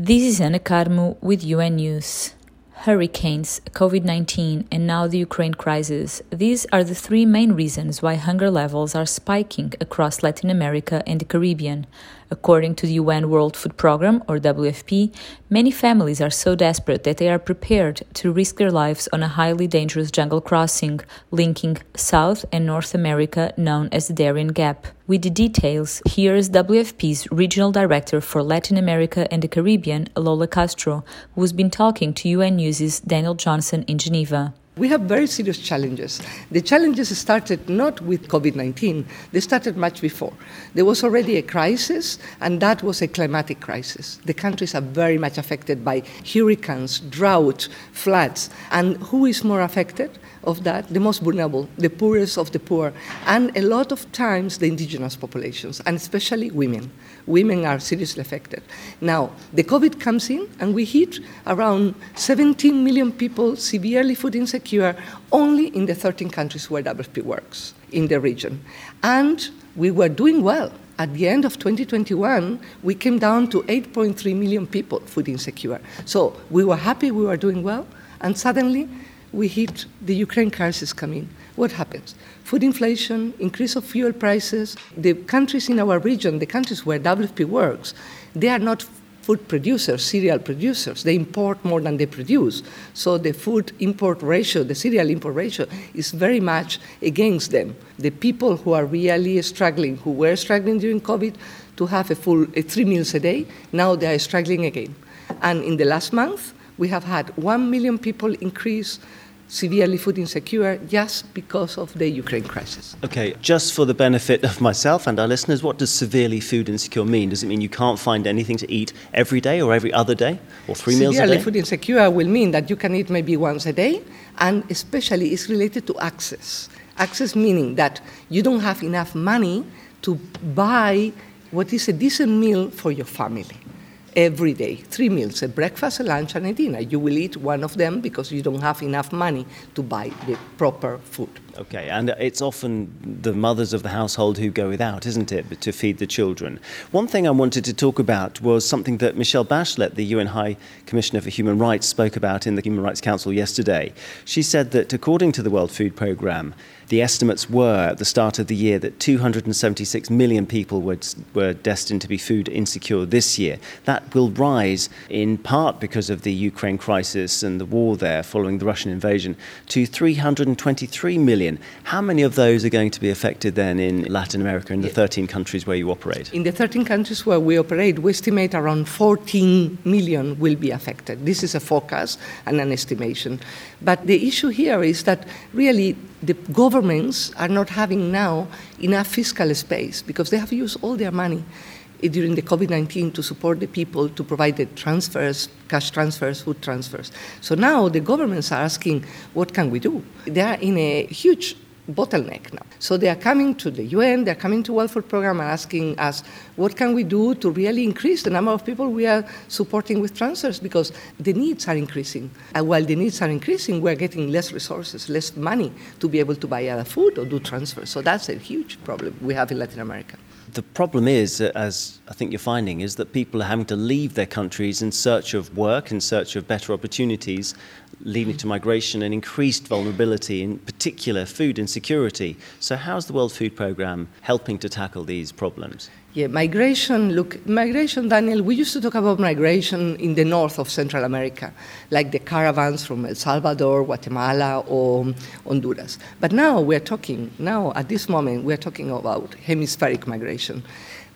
This is Ana Carmo with UN News. Hurricanes, COVID 19, and now the Ukraine crisis. These are the three main reasons why hunger levels are spiking across Latin America and the Caribbean. According to the UN World Food Programme, or WFP, many families are so desperate that they are prepared to risk their lives on a highly dangerous jungle crossing linking South and North America known as the Darien Gap. With the details, here's WFP's Regional Director for Latin America and the Caribbean, Lola Castro, who's been talking to UN News' Daniel Johnson in Geneva. We have very serious challenges. The challenges started not with COVID 19, they started much before. There was already a crisis, and that was a climatic crisis. The countries are very much affected by hurricanes, drought, floods. And who is more affected? of that, the most vulnerable, the poorest of the poor, and a lot of times the indigenous populations, and especially women. Women are seriously affected. Now, the COVID comes in, and we hit around 17 million people severely food insecure only in the 13 countries where WFP works in the region. And we were doing well. At the end of 2021, we came down to 8.3 million people food insecure. So we were happy we were doing well, and suddenly we hit the Ukraine crisis coming. What happens? Food inflation, increase of fuel prices. The countries in our region, the countries where WFP works, they are not food producers, cereal producers. They import more than they produce. So the food import ratio, the cereal import ratio, is very much against them. The people who are really struggling, who were struggling during COVID to have a full a three meals a day, now they are struggling again. And in the last month, we have had 1 million people increase severely food insecure just because of the Ukraine crisis. Okay, just for the benefit of myself and our listeners, what does severely food insecure mean? Does it mean you can't find anything to eat every day or every other day or three severely meals a day? Severely food insecure will mean that you can eat maybe once a day and especially it's related to access. Access meaning that you don't have enough money to buy what is a decent meal for your family every day, three meals, a breakfast, a lunch, and a dinner. You will eat one of them because you don't have enough money to buy the proper food. Okay, and it's often the mothers of the household who go without, isn't it, to feed the children? One thing I wanted to talk about was something that Michelle Bachelet, the UN High Commissioner for Human Rights, spoke about in the Human Rights Council yesterday. She said that according to the World Food Programme, the estimates were at the start of the year that 276 million people were, were destined to be food insecure this year. That will rise in part because of the Ukraine crisis and the war there following the Russian invasion to 323 million million. How many of those are going to be affected then in Latin America, in the 13 countries where you operate? In the 13 countries where we operate, we estimate around 14 million will be affected. This is a forecast and an estimation. But the issue here is that really the governments are not having now enough fiscal space because they have used all their money Eh, during the COVID 19 to support the people, to provide the transfers, cash transfers, food transfers. So now the governments are asking, what can we do? They are in a huge bottleneck now. So they are coming to the UN, they're coming to World Food Program and asking us, what can we do to really increase the number of people we are supporting with transfers? Because the needs are increasing. And while the needs are increasing, we're getting less resources, less money to be able to buy other food or do transfers. So that's a huge problem we have in Latin America. The problem is, as I think you're finding, is that people are having to leave their countries in search of work, in search of better opportunities, leading to migration and increased vulnerability, in particular food insecurity. So, how's the World Food Programme helping to tackle these problems? Yeah, migration. Look, migration, Daniel. We used to talk about migration in the north of Central America, like the caravans from El Salvador, Guatemala, or Honduras. But now we're talking. Now, at this moment, we're talking about hemispheric migration.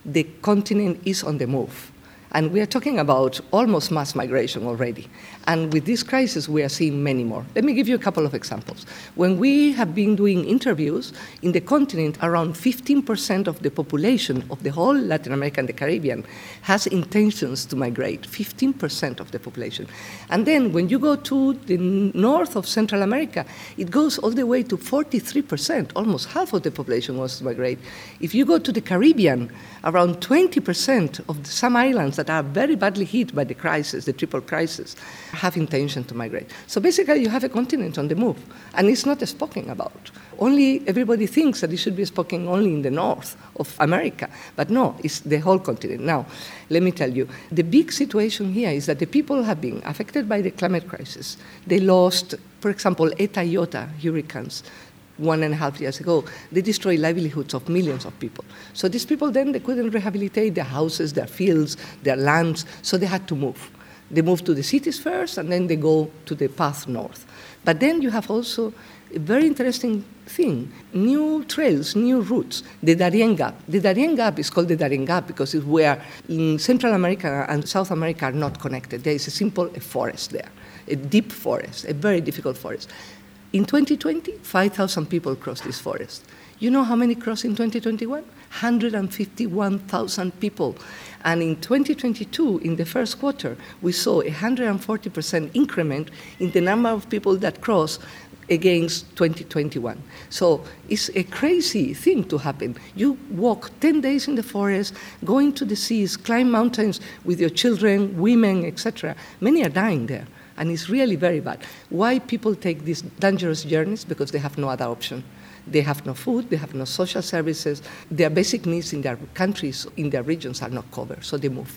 The continent is on the move. And we are talking about almost mass migration already. And with this crisis, we are seeing many more. Let me give you a couple of examples. When we have been doing interviews in the continent, around 15% of the population of the whole Latin America and the Caribbean has intentions to migrate, 15% of the population. And then when you go to the north of Central America, it goes all the way to 43%, almost half of the population wants to migrate. If you go to the Caribbean, around 20% of some islands that are very badly hit by the crisis, the triple crisis, have intention to migrate. So basically, you have a continent on the move, and it's not spoken about. Only everybody thinks that it should be spoken only in the north of America, but no, it's the whole continent. Now, let me tell you, the big situation here is that the people have been affected by the climate crisis. They lost, for example, Eta Iota hurricanes one and a half years ago, they destroyed livelihoods of millions of people. So these people then they couldn't rehabilitate their houses, their fields, their lands, so they had to move. They moved to the cities first, and then they go to the path north. But then you have also a very interesting thing new trails, new routes. The Darien Gap. The Darien Gap is called the Darien Gap because it's where in Central America and South America are not connected. There is a simple forest there, a deep forest, a very difficult forest. In 2020, 5,000 people crossed this forest. You know how many crossed in 2021? 151,000 people. And in 2022, in the first quarter, we saw a 140% increment in the number of people that cross against 2021. So it's a crazy thing to happen. You walk 10 days in the forest, go into the seas, climb mountains with your children, women, etc. Many are dying there and it's really very bad. Why people take these dangerous journeys? Because they have no other option. They have no food, they have no social services, their basic needs in their countries, in their regions are not covered, so they move.